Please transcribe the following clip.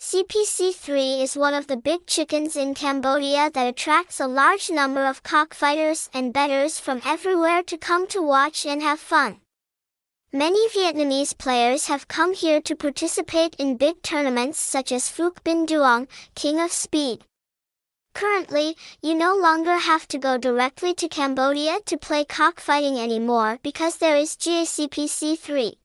CPC-3 is one of the big chickens in Cambodia that attracts a large number of cockfighters and bettors from everywhere to come to watch and have fun. Many Vietnamese players have come here to participate in big tournaments such as Phuc Binh Duong, King of Speed. Currently, you no longer have to go directly to Cambodia to play cockfighting anymore because there is GACPC 3.